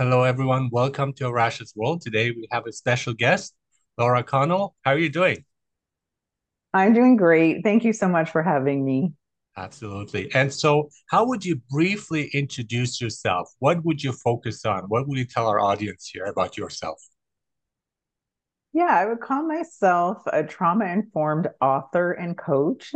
Hello, everyone. Welcome to Arash's World. Today we have a special guest, Laura Connell. How are you doing? I'm doing great. Thank you so much for having me. Absolutely. And so, how would you briefly introduce yourself? What would you focus on? What would you tell our audience here about yourself? Yeah, I would call myself a trauma informed author and coach.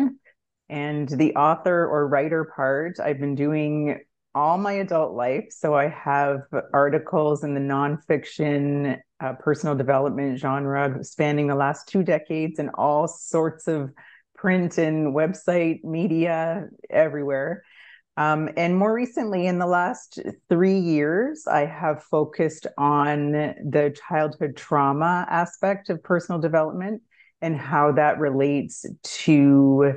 And the author or writer part, I've been doing all my adult life. So I have articles in the nonfiction, uh, personal development genre spanning the last two decades in all sorts of print and website media everywhere. Um, and more recently, in the last three years, I have focused on the childhood trauma aspect of personal development and how that relates to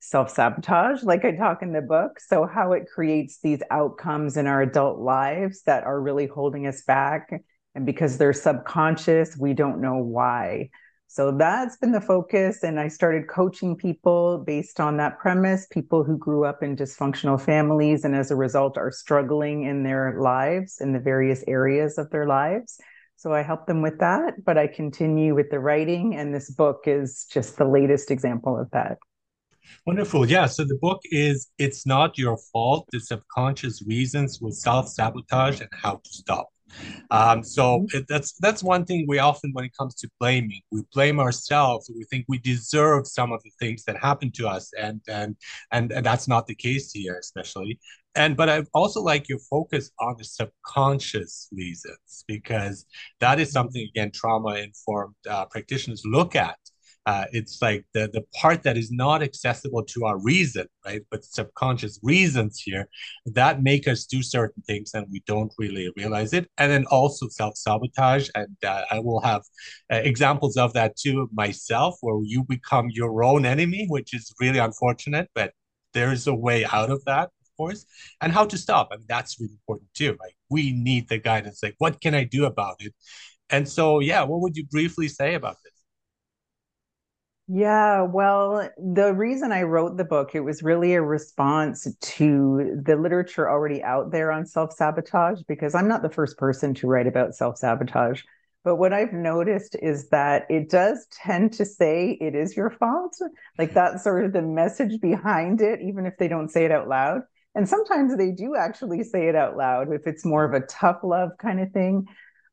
self sabotage, like I talk in the book. So, how it creates these outcomes in our adult lives that are really holding us back. And because they're subconscious, we don't know why. So, that's been the focus. And I started coaching people based on that premise people who grew up in dysfunctional families and as a result are struggling in their lives in the various areas of their lives. So I help them with that, but I continue with the writing, and this book is just the latest example of that. Wonderful. Yeah. So the book is It's Not Your Fault The Subconscious Reasons with Self Sabotage and How to Stop. Um, so mm-hmm. it, that's that's one thing we often, when it comes to blaming, we blame ourselves. We think we deserve some of the things that happen to us, and and and, and that's not the case here, especially. And but I also like your focus on the subconscious reasons because that is something again trauma informed uh, practitioners look at uh, it's like the the part that is not accessible to our reason, right? But subconscious reasons here that make us do certain things and we don't really realize it. And then also self sabotage, and uh, I will have uh, examples of that too myself, where you become your own enemy, which is really unfortunate, but there is a way out of that. of Course, and how to stop. I mean, that's really important too. Like we need the guidance. Like, what can I do about it? And so, yeah, what would you briefly say about this? Yeah, well, the reason I wrote the book, it was really a response to the literature already out there on self sabotage, because I'm not the first person to write about self sabotage. But what I've noticed is that it does tend to say it is your fault. Like that's sort of the message behind it, even if they don't say it out loud. And sometimes they do actually say it out loud if it's more of a tough love kind of thing.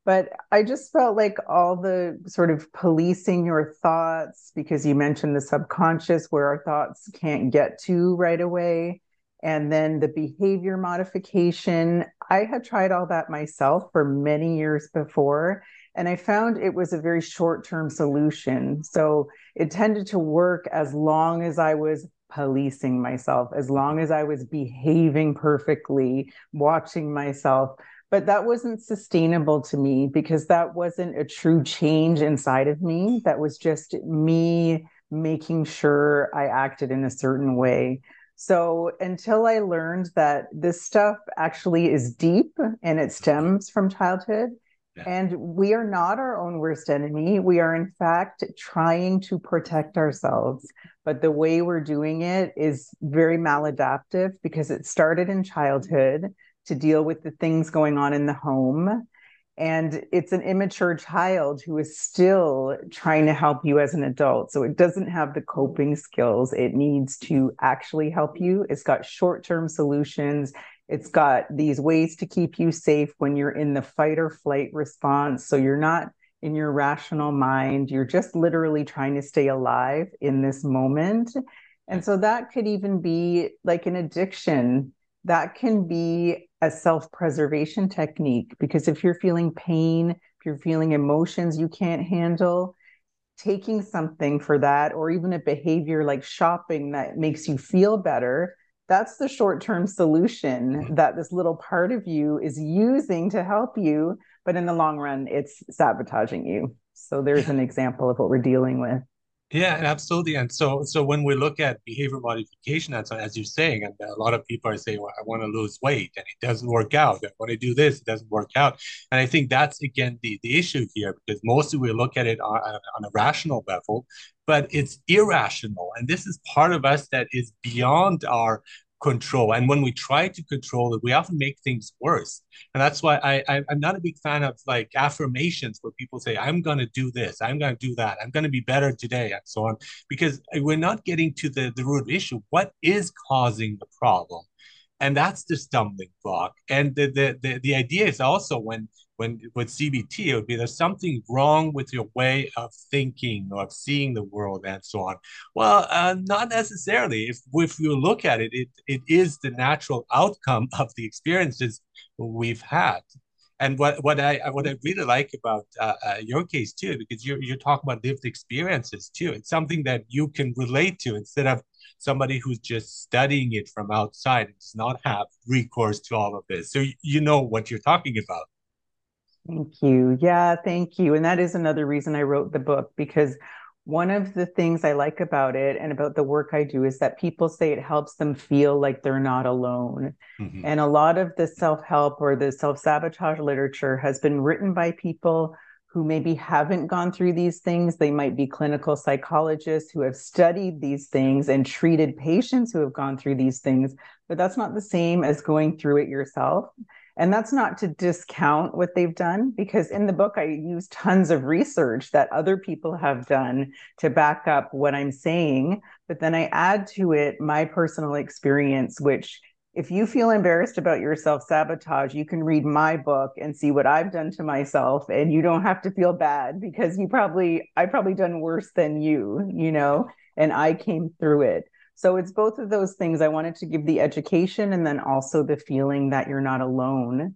But I just felt like all the sort of policing your thoughts, because you mentioned the subconscious where our thoughts can't get to right away. And then the behavior modification. I had tried all that myself for many years before. And I found it was a very short term solution. So it tended to work as long as I was policing myself, as long as I was behaving perfectly, watching myself but that wasn't sustainable to me because that wasn't a true change inside of me. That was just me making sure I acted in a certain way. So until I learned that this stuff actually is deep and it stems from childhood, yeah. and we are not our own worst enemy. We are, in fact, trying to protect ourselves. But the way we're doing it is very maladaptive because it started in childhood to deal with the things going on in the home. And it's an immature child who is still trying to help you as an adult. So it doesn't have the coping skills it needs to actually help you. It's got short term solutions. It's got these ways to keep you safe when you're in the fight or flight response. So you're not in your rational mind. You're just literally trying to stay alive in this moment. And so that could even be like an addiction. That can be a self preservation technique because if you're feeling pain, if you're feeling emotions you can't handle, taking something for that, or even a behavior like shopping that makes you feel better, that's the short term solution mm-hmm. that this little part of you is using to help you. But in the long run, it's sabotaging you. So there's an example of what we're dealing with. Yeah, absolutely. And so, so when we look at behavior modification, so as you're saying, and a lot of people are saying, "Well, I want to lose weight, and it doesn't work out. I want to do this, it doesn't work out." And I think that's again the the issue here, because mostly we look at it on, on a rational level, but it's irrational, and this is part of us that is beyond our control. And when we try to control it, we often make things worse. And that's why I, I am not a big fan of like affirmations where people say, "I'm going to do this, I'm going to do that, I'm going to be better today," and so on, because we're not getting to the the root issue. What is causing the problem? And that's the stumbling block. And the the the, the idea is also when when with CBT, it would be there's something wrong with your way of thinking or of seeing the world and so on. Well, uh, not necessarily. If if you look at it, it it is the natural outcome of the experiences we've had. And what what I what I really like about uh, uh, your case too, because you're you're talking about lived experiences too. It's something that you can relate to instead of somebody who's just studying it from outside and does not have recourse to all of this. So you know what you're talking about. Thank you. Yeah, thank you. And that is another reason I wrote the book because one of the things I like about it and about the work I do is that people say it helps them feel like they're not alone. Mm-hmm. And a lot of the self help or the self sabotage literature has been written by people who maybe haven't gone through these things. They might be clinical psychologists who have studied these things and treated patients who have gone through these things, but that's not the same as going through it yourself. And that's not to discount what they've done, because in the book, I use tons of research that other people have done to back up what I'm saying. But then I add to it my personal experience, which if you feel embarrassed about your self sabotage, you can read my book and see what I've done to myself. And you don't have to feel bad because you probably, I probably done worse than you, you know, and I came through it. So it's both of those things. I wanted to give the education and then also the feeling that you're not alone.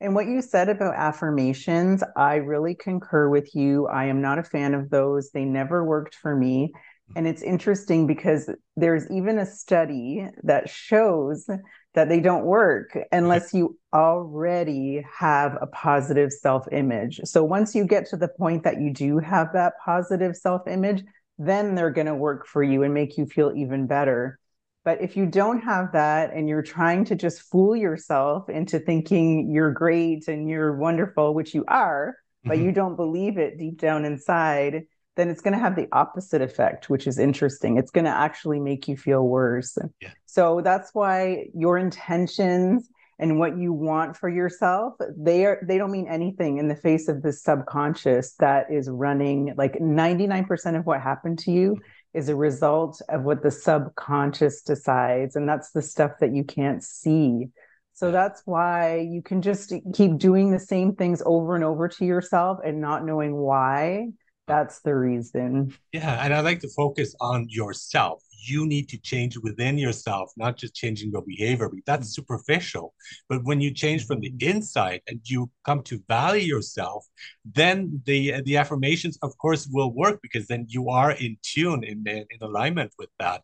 And what you said about affirmations, I really concur with you. I am not a fan of those. They never worked for me. And it's interesting because there's even a study that shows that they don't work unless you already have a positive self image. So once you get to the point that you do have that positive self image, then they're going to work for you and make you feel even better. But if you don't have that and you're trying to just fool yourself into thinking you're great and you're wonderful, which you are, mm-hmm. but you don't believe it deep down inside, then it's going to have the opposite effect, which is interesting. It's going to actually make you feel worse. Yeah. So that's why your intentions and what you want for yourself they are they don't mean anything in the face of the subconscious that is running like 99% of what happened to you is a result of what the subconscious decides and that's the stuff that you can't see. So that's why you can just keep doing the same things over and over to yourself and not knowing why that's the reason yeah and i like to focus on yourself you need to change within yourself, not just changing your behavior. That's superficial. But when you change from the inside and you come to value yourself, then the the affirmations, of course, will work because then you are in tune, in in alignment with that.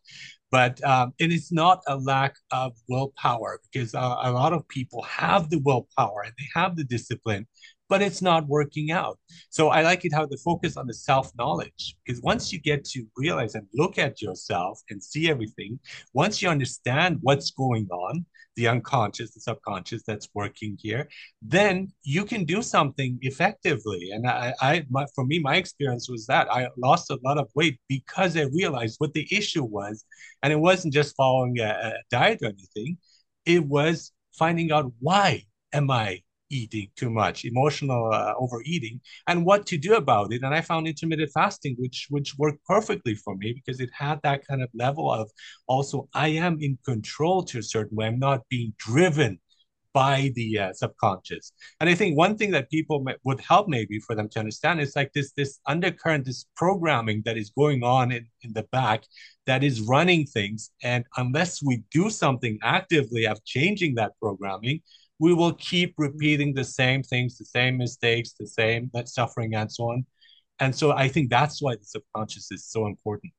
But um, it is not a lack of willpower because uh, a lot of people have the willpower and they have the discipline, but it's not working out. So I like it how the focus on the self knowledge, because once you get to realize and look at yourself and see everything, once you understand what's going on, the unconscious, the subconscious that's working here, then you can do something effectively. And I, I my, for me, my experience was that I lost a lot of weight because I realized what the issue was. And it wasn't just following a, a diet or anything, it was finding out why am I eating too much, emotional uh, overeating, and what to do about it. And I found intermittent fasting, which which worked perfectly for me because it had that kind of level of also I am in control to a certain way. I'm not being driven by the uh, subconscious. And I think one thing that people may, would help maybe for them to understand is like this this undercurrent, this programming that is going on in, in the back that is running things. And unless we do something actively of changing that programming, we will keep repeating the same things, the same mistakes, the same suffering, and so on. And so I think that's why the subconscious is so important.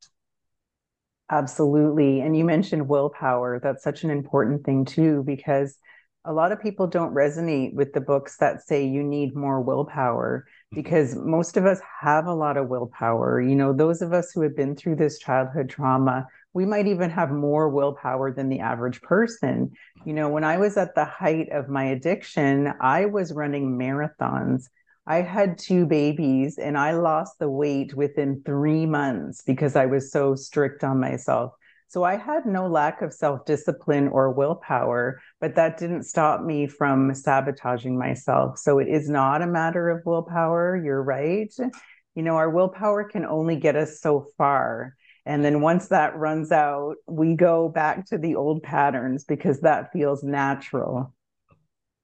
Absolutely. And you mentioned willpower. That's such an important thing, too, because a lot of people don't resonate with the books that say you need more willpower mm-hmm. because most of us have a lot of willpower. You know, those of us who have been through this childhood trauma, we might even have more willpower than the average person. You know, when I was at the height of my addiction, I was running marathons. I had two babies and I lost the weight within three months because I was so strict on myself. So I had no lack of self discipline or willpower, but that didn't stop me from sabotaging myself. So it is not a matter of willpower. You're right. You know, our willpower can only get us so far. And then once that runs out, we go back to the old patterns because that feels natural.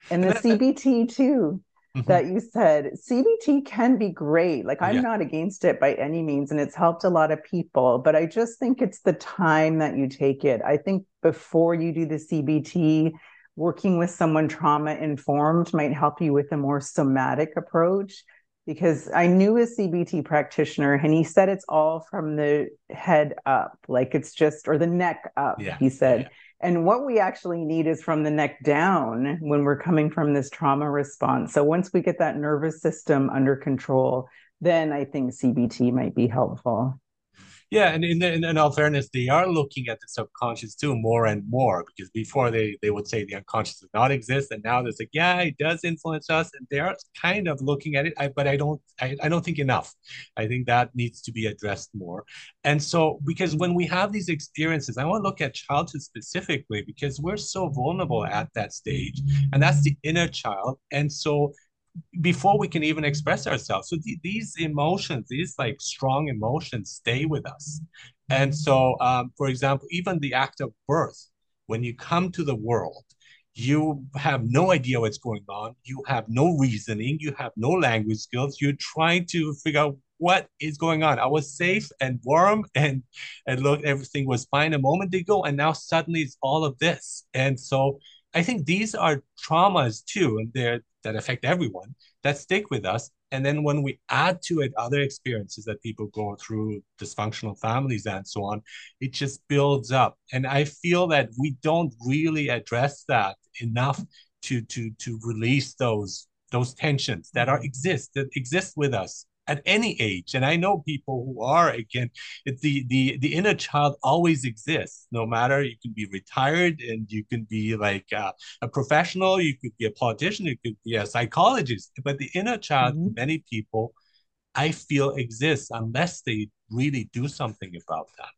And the CBT too mm-hmm. that you said, CBT can be great. Like I'm yeah. not against it by any means, and it's helped a lot of people, but I just think it's the time that you take it. I think before you do the CBT, working with someone trauma informed might help you with a more somatic approach because I knew a CBT practitioner and he said it's all from the head up, like it's just, or the neck up, yeah. he said. Yeah. And what we actually need is from the neck down when we're coming from this trauma response. So once we get that nervous system under control, then I think CBT might be helpful. Yeah, and in, in, in, all fairness, they are looking at the subconscious too more and more because before they, they would say the unconscious does not exist, and now they're like, yeah, it does influence us, and they are kind of looking at it. I, but I don't I, I don't think enough. I think that needs to be addressed more. And so because when we have these experiences, I want to look at childhood specifically because we're so vulnerable at that stage, and that's the inner child. And so before we can even express ourselves. So th- these emotions, these like strong emotions, stay with us. And so, um, for example, even the act of birth, when you come to the world, you have no idea what's going on. You have no reasoning. You have no language skills. You're trying to figure out what is going on. I was safe and warm and and look, everything was fine a moment ago, and now suddenly it's all of this. And so I think these are traumas too, and they're that affect everyone that stick with us. And then when we add to it other experiences that people go through, dysfunctional families and so on, it just builds up. And I feel that we don't really address that enough to to to release those those tensions that are mm-hmm. exist that exist with us at any age and i know people who are again the the the inner child always exists no matter you can be retired and you can be like uh, a professional you could be a politician you could be a psychologist but the inner child mm-hmm. many people i feel exists unless they really do something about that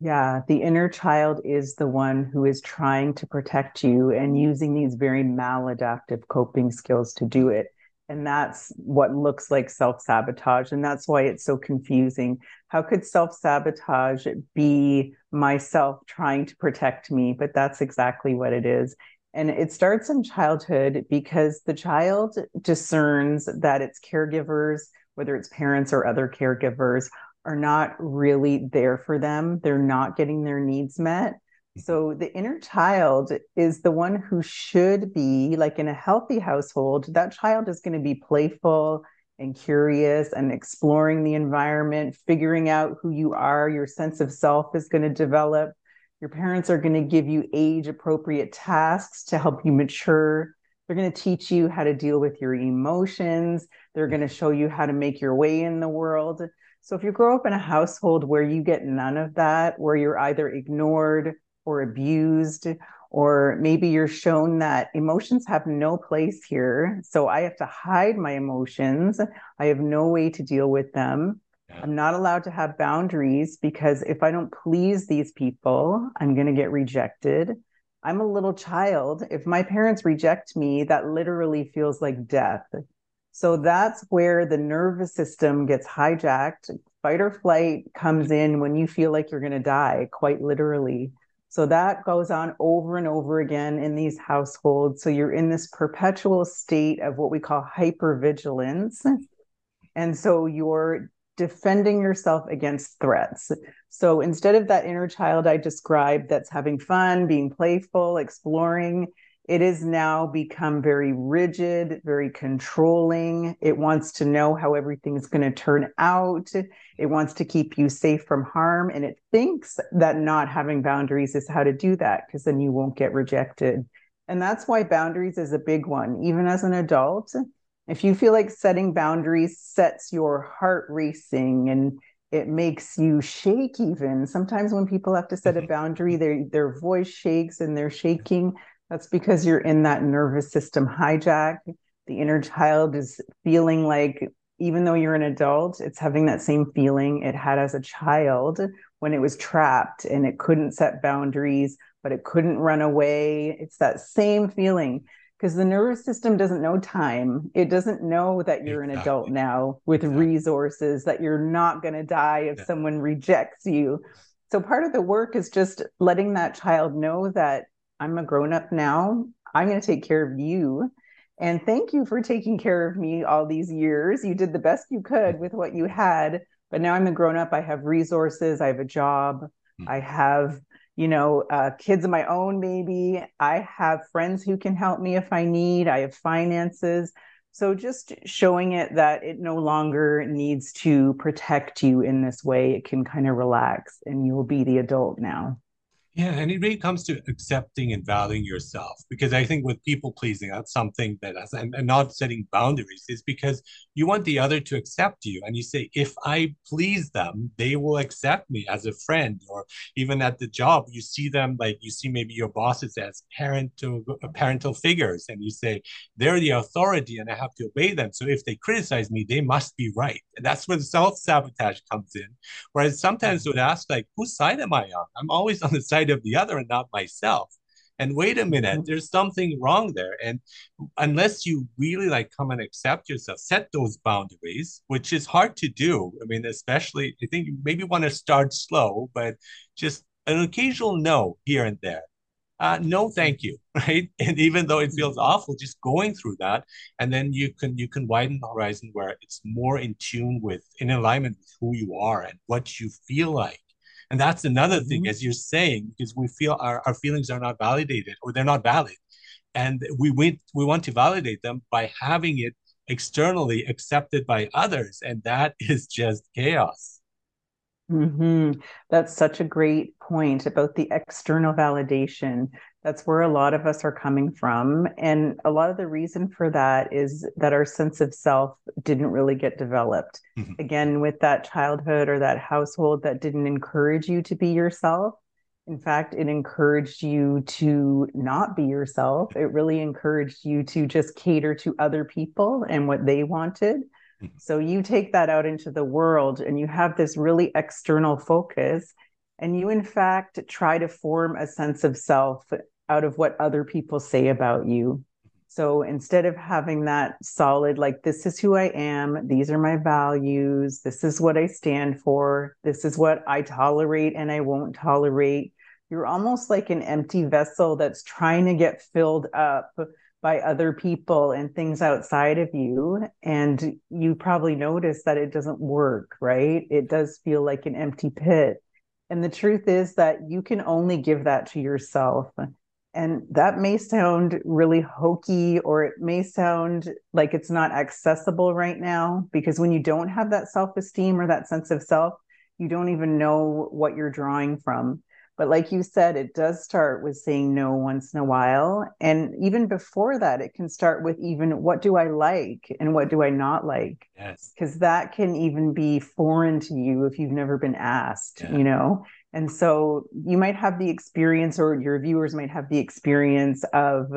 yeah, the inner child is the one who is trying to protect you and using these very maladaptive coping skills to do it. And that's what looks like self sabotage. And that's why it's so confusing. How could self sabotage be myself trying to protect me? But that's exactly what it is. And it starts in childhood because the child discerns that its caregivers, whether it's parents or other caregivers, are not really there for them. They're not getting their needs met. So the inner child is the one who should be like in a healthy household, that child is going to be playful and curious and exploring the environment, figuring out who you are. Your sense of self is going to develop. Your parents are going to give you age appropriate tasks to help you mature. They're going to teach you how to deal with your emotions. They're going to show you how to make your way in the world. So if you grow up in a household where you get none of that, where you're either ignored or abused, or maybe you're shown that emotions have no place here. So I have to hide my emotions. I have no way to deal with them. Yeah. I'm not allowed to have boundaries because if I don't please these people, I'm going to get rejected. I'm a little child. If my parents reject me, that literally feels like death. So that's where the nervous system gets hijacked. Fight or flight comes in when you feel like you're going to die, quite literally. So that goes on over and over again in these households. So you're in this perpetual state of what we call hypervigilance. And so you're defending yourself against threats. So instead of that inner child I described that's having fun, being playful, exploring, it has now become very rigid, very controlling. It wants to know how everything is going to turn out. It wants to keep you safe from harm. And it thinks that not having boundaries is how to do that because then you won't get rejected. And that's why boundaries is a big one. Even as an adult, if you feel like setting boundaries sets your heart racing and it makes you shake even sometimes when people have to set a mm-hmm. boundary their their voice shakes and they're shaking that's because you're in that nervous system hijack. The inner child is feeling like, even though you're an adult, it's having that same feeling it had as a child when it was trapped and it couldn't set boundaries, but it couldn't run away. It's that same feeling because the nervous system doesn't know time. It doesn't know that you're exactly. an adult now with exactly. resources, that you're not going to die if yeah. someone rejects you. So part of the work is just letting that child know that I'm a grown up now. I'm going to take care of you. And thank you for taking care of me all these years. You did the best you could with what you had. But now I'm a grown up. I have resources. I have a job. Mm-hmm. I have you know, uh, kids of my own, maybe. I have friends who can help me if I need. I have finances. So just showing it that it no longer needs to protect you in this way, it can kind of relax and you will be the adult now. Yeah, and it really comes to accepting and valuing yourself because I think with people pleasing, that's something that, and, and not setting boundaries is because you want the other to accept you. And you say, if I please them, they will accept me as a friend or even at the job. You see them like you see maybe your bosses as parental, uh, parental figures, and you say, they're the authority and I have to obey them. So if they criticize me, they must be right. And that's where the self sabotage comes in. Whereas sometimes would ask, like, whose side am I on? I'm always on the side of the other and not myself. And wait a minute mm-hmm. there's something wrong there. And unless you really like come and accept yourself set those boundaries which is hard to do. I mean especially i think you maybe want to start slow but just an occasional no here and there. Uh, no thank you right? And even though it feels mm-hmm. awful just going through that and then you can you can widen the horizon where it's more in tune with in alignment with who you are and what you feel like and that's another thing, mm-hmm. as you're saying, because we feel our, our feelings are not validated or they're not valid. And we went, we want to validate them by having it externally accepted by others. And that is just chaos. Mm-hmm. That's such a great point about the external validation. That's where a lot of us are coming from. And a lot of the reason for that is that our sense of self didn't really get developed. Mm-hmm. Again, with that childhood or that household that didn't encourage you to be yourself. In fact, it encouraged you to not be yourself. It really encouraged you to just cater to other people and what they wanted Mm-hmm. So you take that out into the world and you have this really external focus, and you, in fact, try to form a sense of self out of what other people say about you. So instead of having that solid, like, this is who I am, these are my values, this is what I stand for, this is what I tolerate and I won't tolerate, you're almost like an empty vessel that's trying to get filled up by other people and things outside of you. And you probably notice that it doesn't work, right? It does feel like an empty pit. And the truth is that you can only give that to yourself. And that may sound really hokey, or it may sound like it's not accessible right now, because when you don't have that self esteem or that sense of self, you don't even know what you're drawing from. But like you said, it does start with saying no once in a while. And even before that, it can start with even what do I like and what do I not like? Yes. Because that can even be foreign to you if you've never been asked, yeah. you know? And so you might have the experience, or your viewers might have the experience of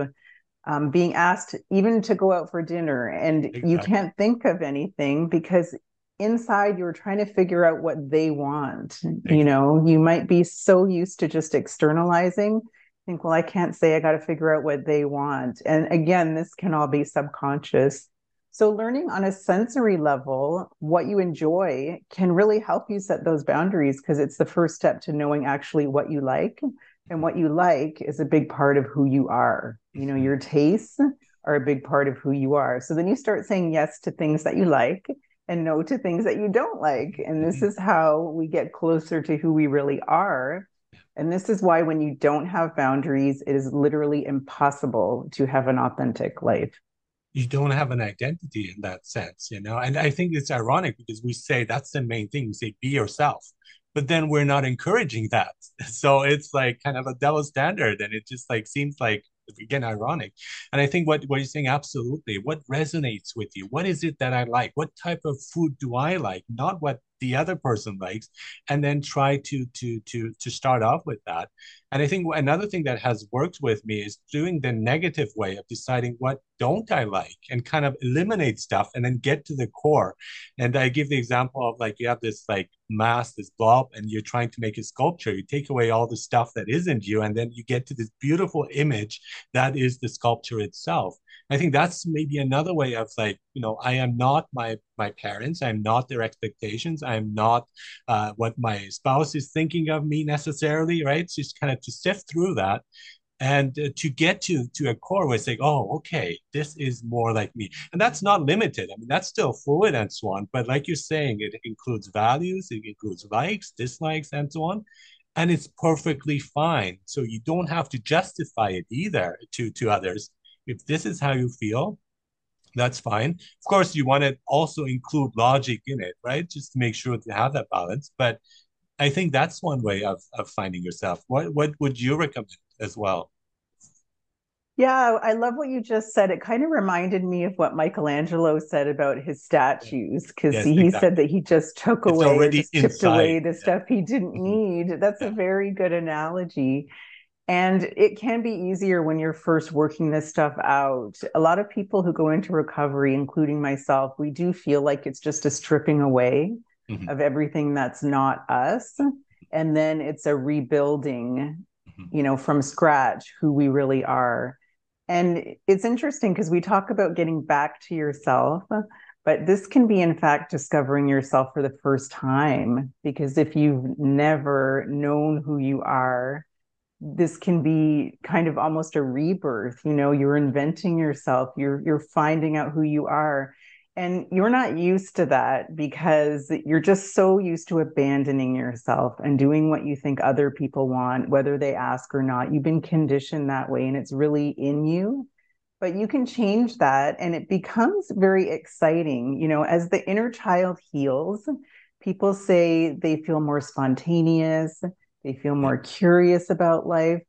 um, being asked even to go out for dinner and exactly. you can't think of anything because inside you're trying to figure out what they want you know? You might be so used to just externalizing think well i can't say i got to figure out what they want. And again this can all be subconscious. So learning on a sensory level what you enjoy can really help you set those boundaries because it's the first step to knowing actually what you like. And what you like is a big part of who you are. You know mm-hmm. your tastes are a big part of who you are. So then you start saying yes to things that you like and no to things that you don't like. And this mm-hmm. is how we get closer to who we really are. And this is why, when you don't have boundaries, it is literally impossible to have an authentic life. You don't have an identity in that sense, you know? And I think it's ironic because we say that's the main thing. We say be yourself, but then we're not encouraging that. So it's like kind of a double standard. And it just like seems like again ironic. And i think what, what you're saying absolutely. What resonates with you? What is it that i like? What type of food do i like? Not what the other person likes and then try to to to to start off with that. And i think another thing that has worked with me is doing the negative way of deciding what don't i like and kind of eliminate stuff and then get to the core. And i give the example of like you have this like mass this blob and you're trying to make a sculpture. You take away all the stuff that isn't you and then you get to this beautiful image that is the sculpture itself. I think that's maybe another way of like, you know, I am not my my parents. I'm not their expectations. I'm not uh, what my spouse is thinking of me necessarily, right? So just kind of to sift through that and uh, to get to to a core where it's like oh okay this is more like me and that's not limited i mean that's still fluid and so on but like you're saying it includes values it includes likes dislikes and so on and it's perfectly fine so you don't have to justify it either to to others if this is how you feel, that's fine. Of course, you want to also include logic in it, right? Just to make sure to have that balance. But I think that's one way of, of finding yourself. What what would you recommend as well? Yeah, I love what you just said. It kind of reminded me of what Michelangelo said about his statues, because yes, he exactly. said that he just took away, just chipped away the yeah. stuff he didn't mm-hmm. need. That's yeah. a very good analogy. And it can be easier when you're first working this stuff out. A lot of people who go into recovery, including myself, we do feel like it's just a stripping away mm-hmm. of everything that's not us. And then it's a rebuilding, mm-hmm. you know, from scratch who we really are. And it's interesting because we talk about getting back to yourself, but this can be, in fact, discovering yourself for the first time. Because if you've never known who you are, this can be kind of almost a rebirth you know you're inventing yourself you're you're finding out who you are. And you're not used to that because you're just so used to abandoning yourself and doing what you think other people want whether they ask or not. You've been conditioned that way and it's really in you. But you can change that and it becomes very exciting. You know as the inner child heals people say they feel more spontaneous they feel more curious about life.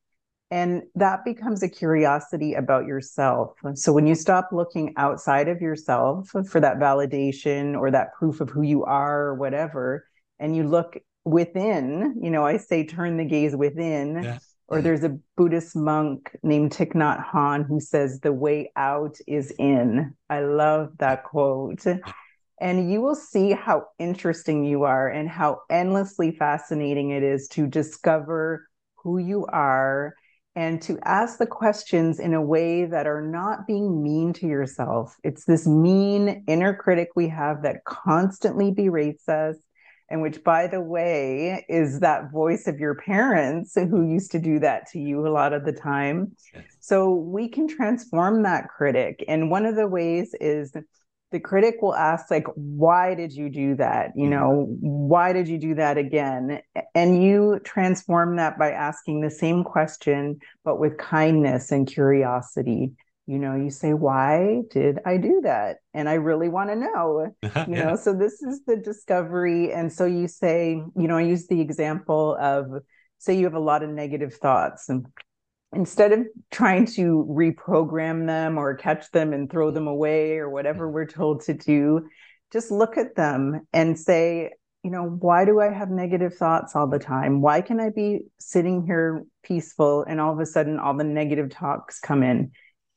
And that becomes a curiosity about yourself. So when you stop looking outside of yourself for that validation or that proof of who you are or whatever, and you look within, you know, I say turn the gaze within. Yeah. Or there's a Buddhist monk named Thich Nhat Hanh who says, The way out is in. I love that quote and you will see how interesting you are and how endlessly fascinating it is to discover who you are and to ask the questions in a way that are not being mean to yourself. It's this mean inner critic we have that constantly berates us, and which, by the way, is that voice of your parents who used to do that to you a lot of the time. Yes. So we can transform that critic. And one of the ways is the critic will ask like why did you do that? You mm-hmm. know why did you do that again? And you transform that by asking the same question but with kindness and curiosity. You know you say why did i do that? And i really want to know you yeah. know so this is the discovery. And so you say you know i use the example of say you have a lot of negative thoughts and instead of trying to reprogram them or catch them and throw them away or whatever we're told to do, just look at them and say, you know, why do I have negative thoughts all the time? Why can I be sitting here peaceful and all of a sudden all the negative talks come in?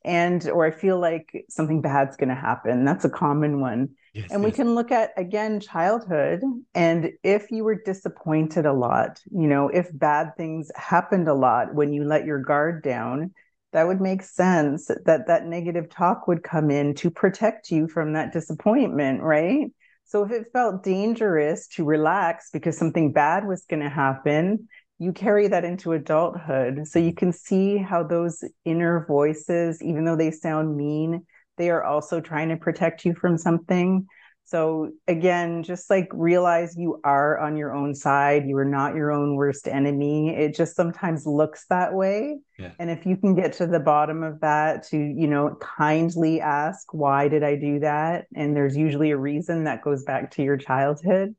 And, or I feel like something bad's going to happen. That's a common one. Yes, and yes. we can look at again childhood and if you were disappointed a lot you know if bad things happened a lot when you let your guard down that would make sense that that negative talk would come in to protect you from that disappointment right so if it felt dangerous to relax because something bad was going to happen you carry that into adulthood so you can see how those inner voices even though they sound mean they are also trying to protect you from something. So again, just like realize you are on your own side. You are not your own worst enemy. It just sometimes looks that way. Yeah. And if you can get to the bottom of that to, you know, kindly ask, why did I do that? And there's usually a reason that goes back to your childhood.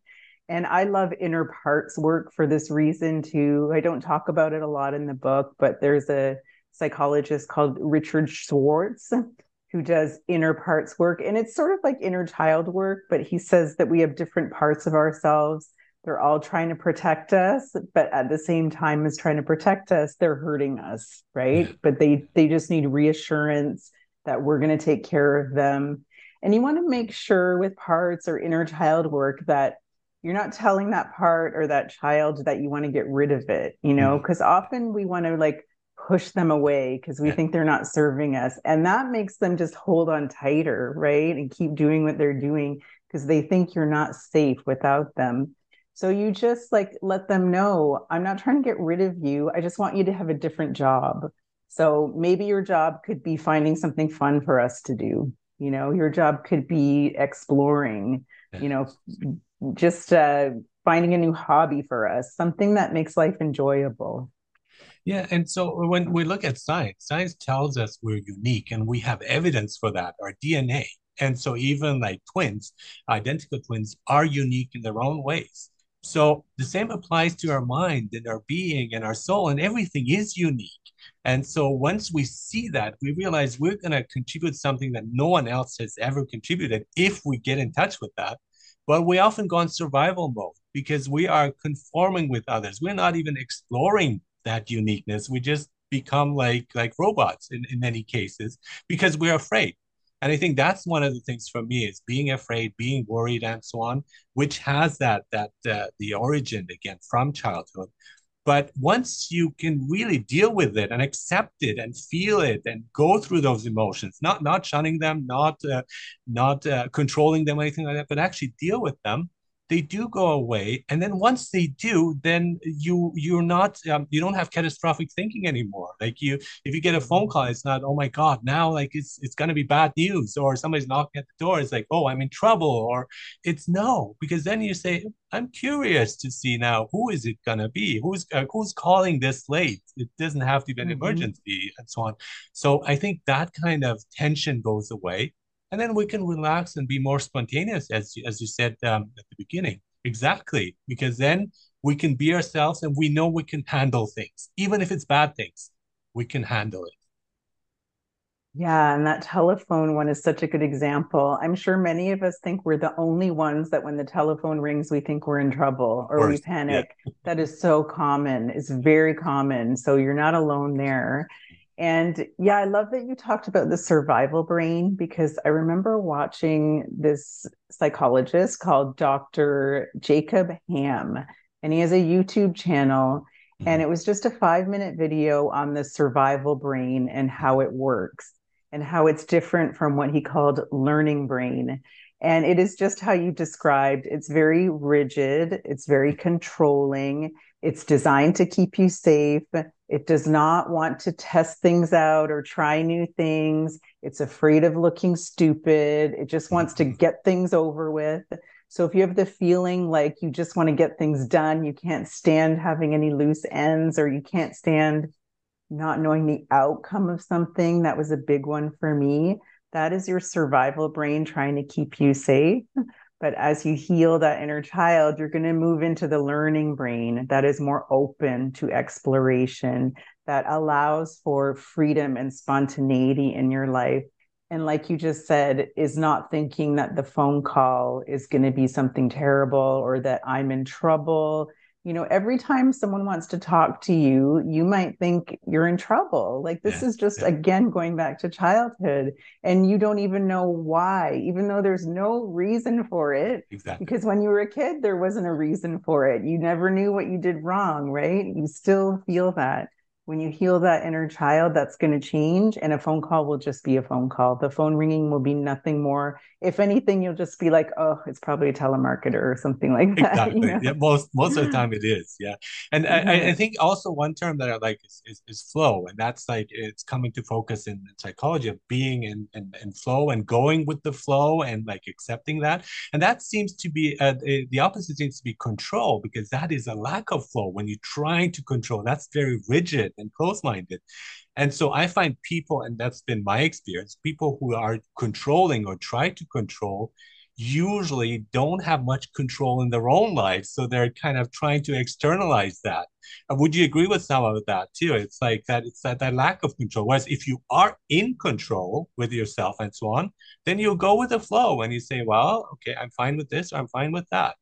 And I love inner parts work for this reason too. I don't talk about it a lot in the book, but there's a psychologist called Richard Schwartz who does inner parts work. And it's sort of like inner child work, but he says that we have different parts of ourselves. They're all trying to protect us, but at the same time as trying to protect us, they're hurting us, right? Yeah. But they they just need reassurance that we're going to take care of them. And you want to make sure with parts or inner child work that you're not telling that part or that child that you want to get rid of it, you know, because mm-hmm. often we want to like push them away because we yeah. think they're not serving us. And that makes them just hold on tighter, right? And keep doing what they're doing because they think you're not safe without them. So you just like let them know, I'm not trying to get rid of you. I just want you to have a different job. So maybe your job could be finding something fun for us to do. You know, your job could be exploring, yeah. you know, just uh, finding a new hobby for us, something that makes life enjoyable. Yeah, and so when we look at science, science tells us we're unique and we have evidence for that, our DNA. And so even like twins, identical twins are unique in their own ways. So the same applies to our mind and our being and our soul, and everything is unique. And so once we see that, we realize we're going to contribute something that no one else has ever contributed if we get in touch with that. But we often go in survival mode because we are conforming with others. We're not even exploring that uniqueness. We just become like like robots in, in many cases because we're afraid. And I think that's one of the things for me is being afraid, being worried, and so on, which has that that uh, the origin again from childhood. But once you can really deal with it and accept it and feel it and go through those emotions, not not shunning them, not uh, not uh, controlling them, anything like that, but actually deal with them, they do go away and then once they do then you you're not um, you don't have catastrophic thinking anymore. Like you if you get a phone call it's not oh my god now like it's it's going to be bad news or somebody's knocking at the door it's like oh i'm in trouble or it's no because then you say i'm curious to see now who is it going to be? Who's uh, who's calling this late? It doesn't have to be an mm-hmm. emergency and so on. So i think that kind of tension goes away and then we can relax and be more spontaneous as as you said um, at the beginning. Exactly because then we can be ourselves and we know we can handle things. Even if it's bad things we can handle it. Yeah and that telephone one is such a good example. I'm sure many of us think we're the only ones that when the telephone rings we think we're in trouble or we panic yeah. that is so common. It's very common. So you're not alone there and yeah, I love that you talked about the survival brain because I remember watching this psychologist called Dr. Jacob Ham, and he has a YouTube channel. Mm-hmm. And it was just a five minute video on the survival brain and how it works and how it's different from what he called learning brain. And it is just how you described it's very rigid, it's very controlling, it's designed to keep you safe it does not want to test things out or try new things. It's afraid of looking stupid. It just wants to mm-hmm. get things over with. So if you have the feeling like you just want to get things done, you can't stand having any loose ends or you can't stand not knowing the outcome of something, that was a big one for me. That is your survival brain trying to keep you safe. But as you heal that inner child, you're going to move into the learning brain that is more open to exploration, that allows for freedom and spontaneity in your life. And like you just said, is not thinking that the phone call is going to be something terrible or that I'm in trouble you know every time someone wants to talk to you you might think you're in trouble like this yeah, is just yeah. again going back to childhood and you don't even know why even though there's no reason for it exactly. because when you were a kid there wasn't a reason for it you never knew what you did wrong right you still feel that when you heal that inner child, that's going to change. And a phone call will just be a phone call. The phone ringing will be nothing more. If anything, you'll just be like, oh, it's probably a telemarketer or something like that. Exactly. You know? Yeah, most most of the time it is. Yeah. And mm-hmm. I, I, think also one term that I like is, is, is, flow. And that's like it's coming to focus in, psychology of being in, in, in, flow and going with the flow and like accepting that. And that seems to be uh, the opposite seems to be control because that is a lack of flow when you're trying to control. That's very rigid and close minded. And so I find people, and that's been my experience, people who are controlling or try to control usually don't have much control in their own lives. So they're kind of trying to externalize that. Uh, would you agree with some of that too? It's like that it's that, that lack of control. Whereas if you are in control with yourself and so on, then you go with the flow and you say, well, okay, I'm fine with this or I'm fine with that.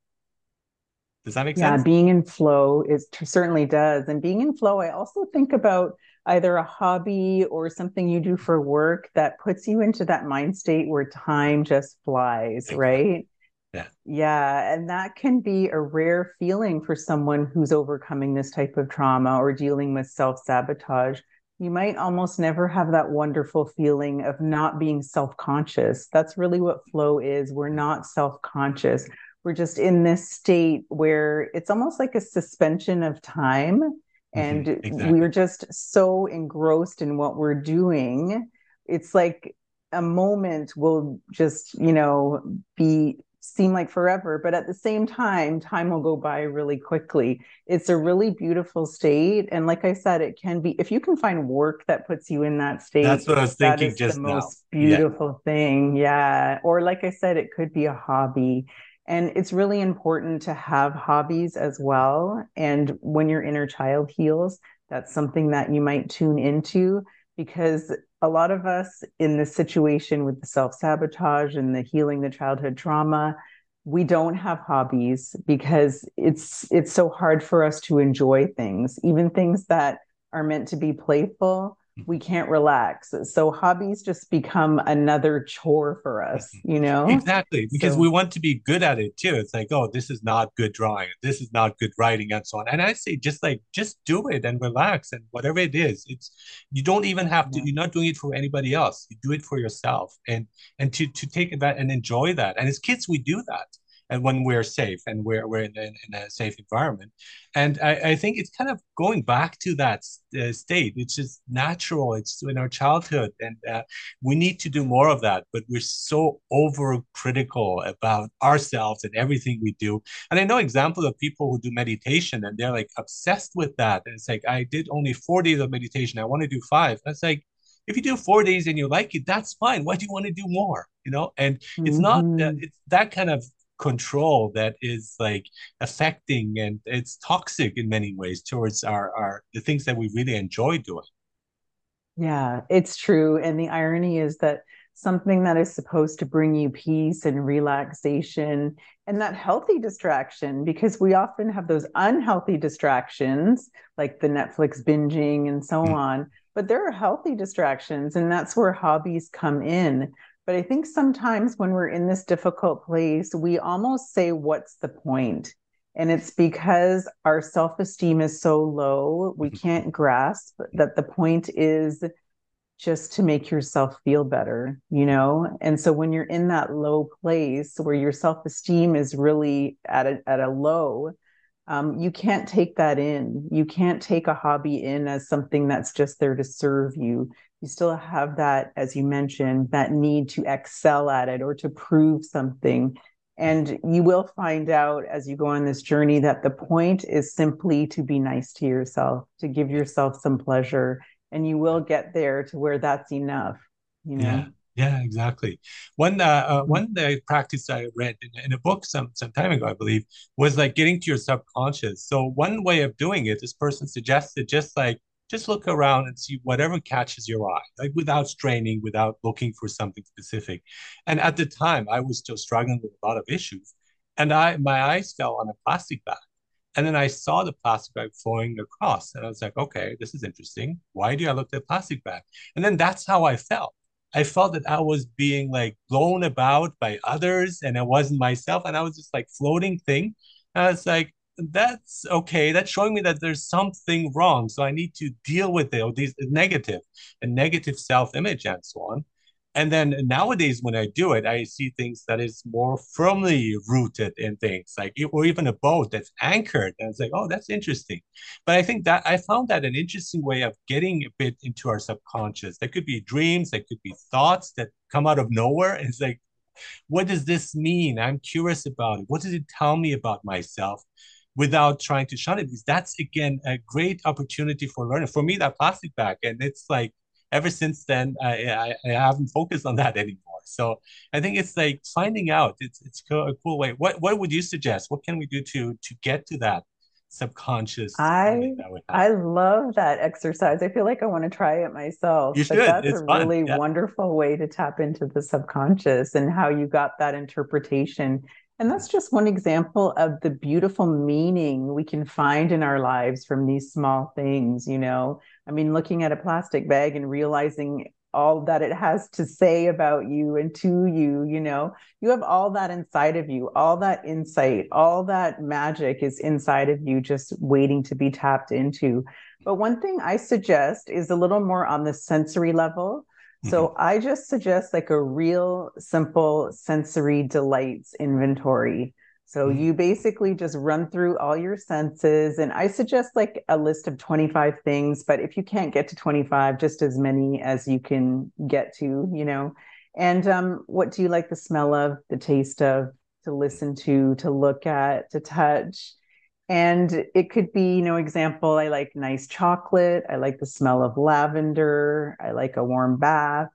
Does that make yeah, sense? Yeah, being in flow is certainly does. And being in flow, I also think about either a hobby or something you do for work that puts you into that mind state where time just flies, right? Yeah. Yeah. And that can be a rare feeling for someone who's overcoming this type of trauma or dealing with self sabotage. You might almost never have that wonderful feeling of not being self conscious. That's really what flow is. We're not self conscious. We're just in this state where it's almost like a suspension of time Mm-hmm. and mm-hmm, exactly. we're just so engrossed in what we're doing it's like a moment will just you know be seem like forever but at the same time time will go by really quickly it's a really beautiful state and like i said it can be if you can find work that puts you in that state that's what i was thinking just the now. most beautiful yeah. thing yeah or like i said it could be a hobby and it's really important to have hobbies as well. And when your inner child heals, that's something that you might tune into because a lot of us in this situation with the self sabotage and the healing the childhood trauma, we don't have hobbies because it's it's so hard for us to enjoy things, even things that are meant to be playful we can't relax. So hobbies just become another chore for us, you know? Exactly. Because so, we want to be good at it too. It's like, oh, this is not good drawing. This is not good writing and so on. And I say just like just do it and relax and whatever it is. It's you don't even have to, yeah. you're not doing it for anybody else. You do it for yourself and and to to take that and enjoy that. And as kids, we do that and when we're safe and we're, we're in, in, in a safe environment. And I, I, think it's kind of going back to that uh, state. It's just natural. It's in our childhood. And uh, we need to do more of that. But we're so overcritical about ourselves and everything we do. And I know examples of people who do meditation and they're like obsessed with that. And it's like, I did only four days of meditation. I want to do five. It's like, if you do four days and you like it, that's fine. Why do you want to do more? You know, and it's mm-hmm. not that it's that kind of control that is like affecting and it's toxic in many ways towards our our the things that we really enjoy doing. Yeah it's true. And the irony is that something that is supposed to bring you peace and relaxation and that healthy distraction because we often have those unhealthy distractions like the netflix binging and so mm-hmm. on but there are healthy distractions and that's where hobbies come in but I think sometimes when we're in this difficult place, we almost say, What's the point? And it's because our self esteem is so low, we mm-hmm. can't grasp that the point is just to make yourself feel better, you know? And so when you're in that low place where your self esteem is really at a, at a low, um, you can't take that in. You can't take a hobby in as something that's just there to serve you you still have that, as you mentioned, that need to excel at it or to prove something. And you will find out as you go on this journey that the point is simply to be nice to yourself, to give yourself some pleasure. And you will get there to where that's enough, you know? Yeah. Yeah, exactly. One uh, uh, mm-hmm. one the practice I read in, in, a book some some time ago, I believe, was like getting to your subconscious. So one way of doing it, this person suggested just like just look around and see whatever catches your eye, like without straining, without looking for something specific. And at the time, I was still struggling with a lot of issues, and I my eyes fell on a plastic bag, and then I saw the plastic bag flowing across, and I was like, okay, this is interesting. Why do I look at plastic bag? And then that's how I felt. I felt that I was being like blown about by others, and I wasn't myself, and I was just like floating thing. And I was like, that's okay. That's showing me that there's something wrong. So I need to deal with it, or these negative and negative self-image and so on. And then nowadays, when I do it, I see things that is more firmly rooted in things, like or even a boat that's anchored. And it's like, oh, that's interesting. But I think that I found that an interesting way of getting a bit into our subconscious. There could be dreams, there could be thoughts that come out of nowhere. And it's like, what does this mean? I'm curious about it. What does it tell me about myself? Without trying to shun it because that's again a great opportunity for learning for me that plastic bag and it's like ever since then i i, I haven't focused on that anymore So I think it's like finding out. It's it's a cool way. What what would you suggest? What can we do to to get to that subconscious? I I love that exercise. I feel like I want to try it myself. You should. That's it's a fun. really yeah. wonderful way to tap into the subconscious and how you got that interpretation. And that's just one example of the beautiful meaning we can find in our lives from these small things, you know. I mean, looking at a plastic bag and realizing all that it has to say about you and to you you know? You have all that inside of you all that insight all that magic is inside of you just waiting to be tapped into. But one thing i suggest is a little more on the sensory level so mm-hmm. i just suggest like a real simple sensory delights inventory so mm-hmm. you basically just run through all your senses. And I suggest like a list of 25 things, but if you can't get to 25, just as many as you can get to, you know. And um, what do you like the smell of, the taste of, to listen to, to look at, to touch? And it could be, you know, example, I like nice chocolate. I like the smell of lavender. I like a warm bath.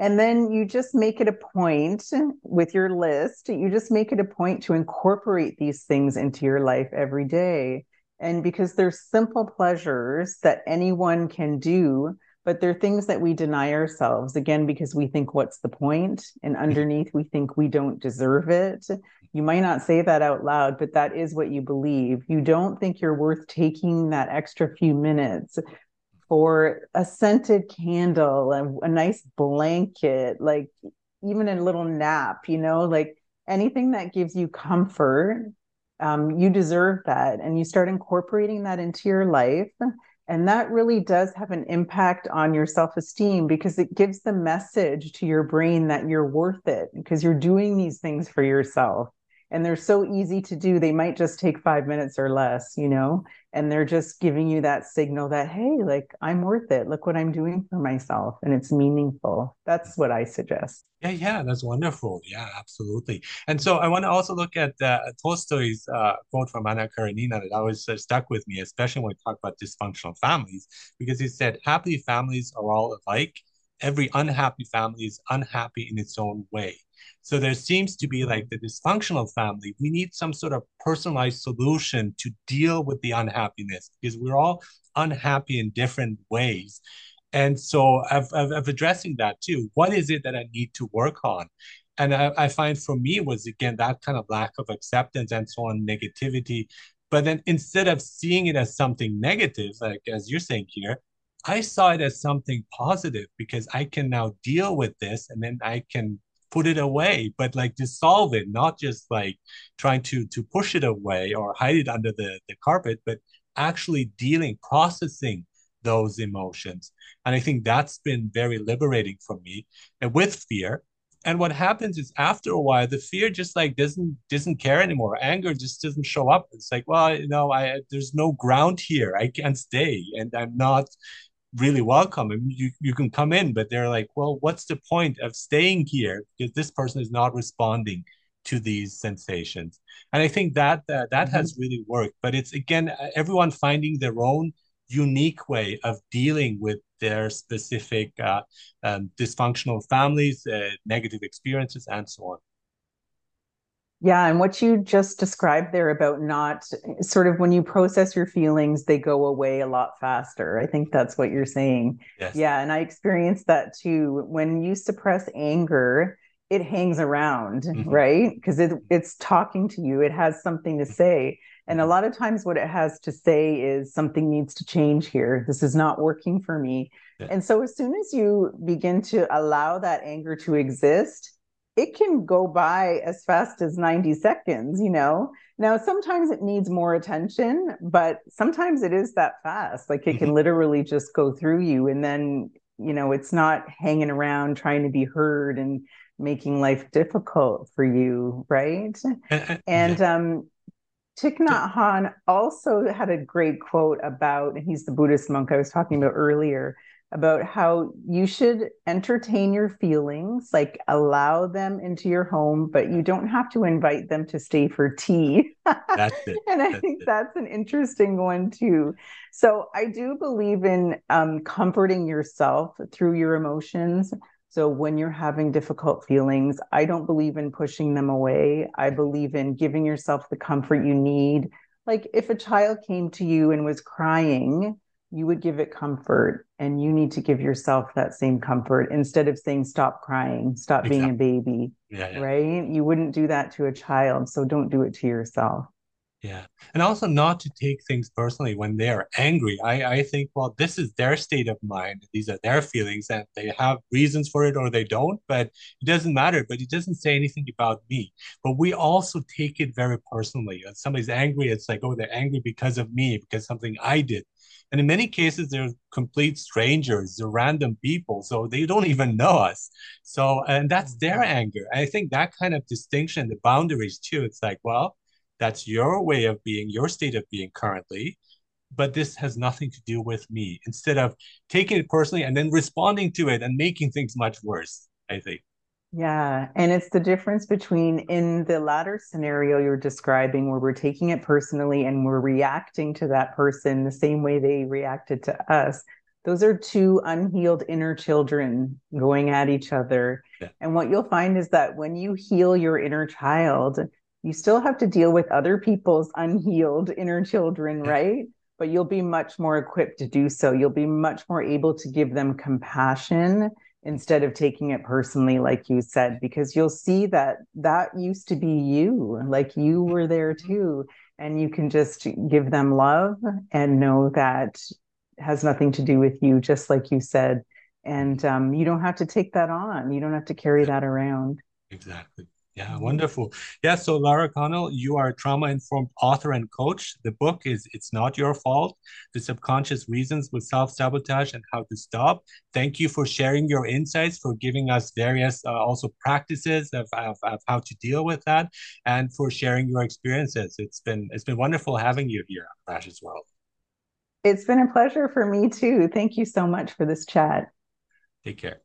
And then you just make it a point with your list, you just make it a point to incorporate these things into your life every day. And because they're simple pleasures that anyone can do, but they're things that we deny ourselves again because we think, what's the point? And underneath, we think we don't deserve it. You might not say that out loud, but that is what you believe. You don't think you're worth taking that extra few minutes for a scented candle and a nice blanket, like even a little nap, you know, like anything that gives you comfort, um, you deserve that. And you start incorporating that into your life. And that really does have an impact on your self esteem because it gives the message to your brain that you're worth it because you're doing these things for yourself and they're so easy to do they might just take five minutes or less you know? And they're just giving you that signal that hey like i'm worth it. Look what i'm doing for myself. And it's meaningful. That's what i suggest. Yeah yeah that's wonderful. Yeah absolutely. And so i want to also look at uh, tolstoy's uh, quote from anna karenina that always uh, stuck with me especially when we talk about dysfunctional families because he said happy families are all alike. Every unhappy family is unhappy in its own way so there seems to be like the dysfunctional family. We need some sort of personalized solution to deal with the unhappiness because we're all unhappy in different ways. And so I've, I've, addressing that too. What is it that I need to work on? And I, I find for me was again that kind of lack of acceptance and so on, negativity. But then instead of seeing it as something negative, like as you're saying here, I saw it as something positive because I can now deal with this and then I can put it away, but like dissolve it, not just like trying to to push it away or hide it under the, the carpet, but actually dealing, processing those emotions. And I think that's been very liberating for me. And with fear, and what happens is after a while the fear just like doesn't doesn't care anymore anger just doesn't show up it's like well you know i there's no ground here i can't stay and i'm not really welcome and you, you can come in but they're like well what's the point of staying here? Because this person is not responding to these sensations. And i think that uh, that mm-hmm. has really worked but it's again everyone finding their own unique way of dealing with their specific uh, um, dysfunctional families uh, negative experiences and so on yeah. And what you just described there about not sort of when you process your feelings, they go away a lot faster. I think that's what you're saying. Yes. Yeah. And I experienced that too. When you suppress anger, it hangs around, mm-hmm. right? Because it, it's talking to you, it has something to say. And a mm-hmm. lot of times, what it has to say is something needs to change here. This is not working for me. Yeah. And so, as soon as you begin to allow that anger to exist, it can go by as fast as 90 seconds, you know. Now, sometimes it needs more attention, but sometimes it is that fast. Like it can mm-hmm. literally just go through you. And then, you know, it's not hanging around trying to be heard and making life difficult for you. Right. and, um, Thich Nhat Hanh also had a great quote about, and he's the Buddhist monk I was talking about earlier, about how you should entertain your feelings, like allow them into your home, but you don't have to invite them to stay for tea. That's it. and I that's think it. that's an interesting one too. So I do believe in um, comforting yourself through your emotions. So when you're having difficult feelings, I don't believe in pushing them away. I believe in giving yourself the comfort you need. Like if a child came to you and was crying, you would give it comfort and you need to give yourself that same comfort instead of saying stop crying, stop exactly. being a baby. Yeah, yeah. Right? You wouldn't do that to a child, so don't do it to yourself. Yeah. And also not to take things personally when they are angry. I, I think, well, this is their state of mind. These are their feelings and they have reasons for it or they don't, but it doesn't matter. But it doesn't say anything about me. But we also take it very personally. When somebody's angry, it's like, oh, they're angry because of me, because something I did. And in many cases, they're complete strangers, they're random people. So they don't even know us. So, and that's their anger. I think that kind of distinction, the boundaries too, it's like, well, that's your way of being, your state of being currently. But this has nothing to do with me. Instead of taking it personally and then responding to it and making things much worse, I think. Yeah. And it's the difference between in the latter scenario you're describing, where we're taking it personally and we're reacting to that person the same way they reacted to us. Those are two unhealed inner children going at each other. Yeah. And what you'll find is that when you heal your inner child, you still have to deal with other people's unhealed inner children, right? But you'll be much more equipped to do so. You'll be much more able to give them compassion instead of taking it personally, like you said, because you'll see that that used to be you, like you were there mm-hmm. too. And you can just give them love and know that has nothing to do with you, just like you said. And um, you don't have to take that on, you don't have to carry that around. Exactly. Yeah, wonderful. Yeah, so Laura Connell, you are a trauma-informed author and coach. The book is It's Not Your Fault, The Subconscious Reasons with Self-Sabotage and How to Stop. Thank you for sharing your insights, for giving us various uh, also practices of, of, of, how to deal with that, and for sharing your experiences. It's been it's been wonderful having you here on Rash's World. It's been a pleasure for me too. Thank you so much for this chat. Take care.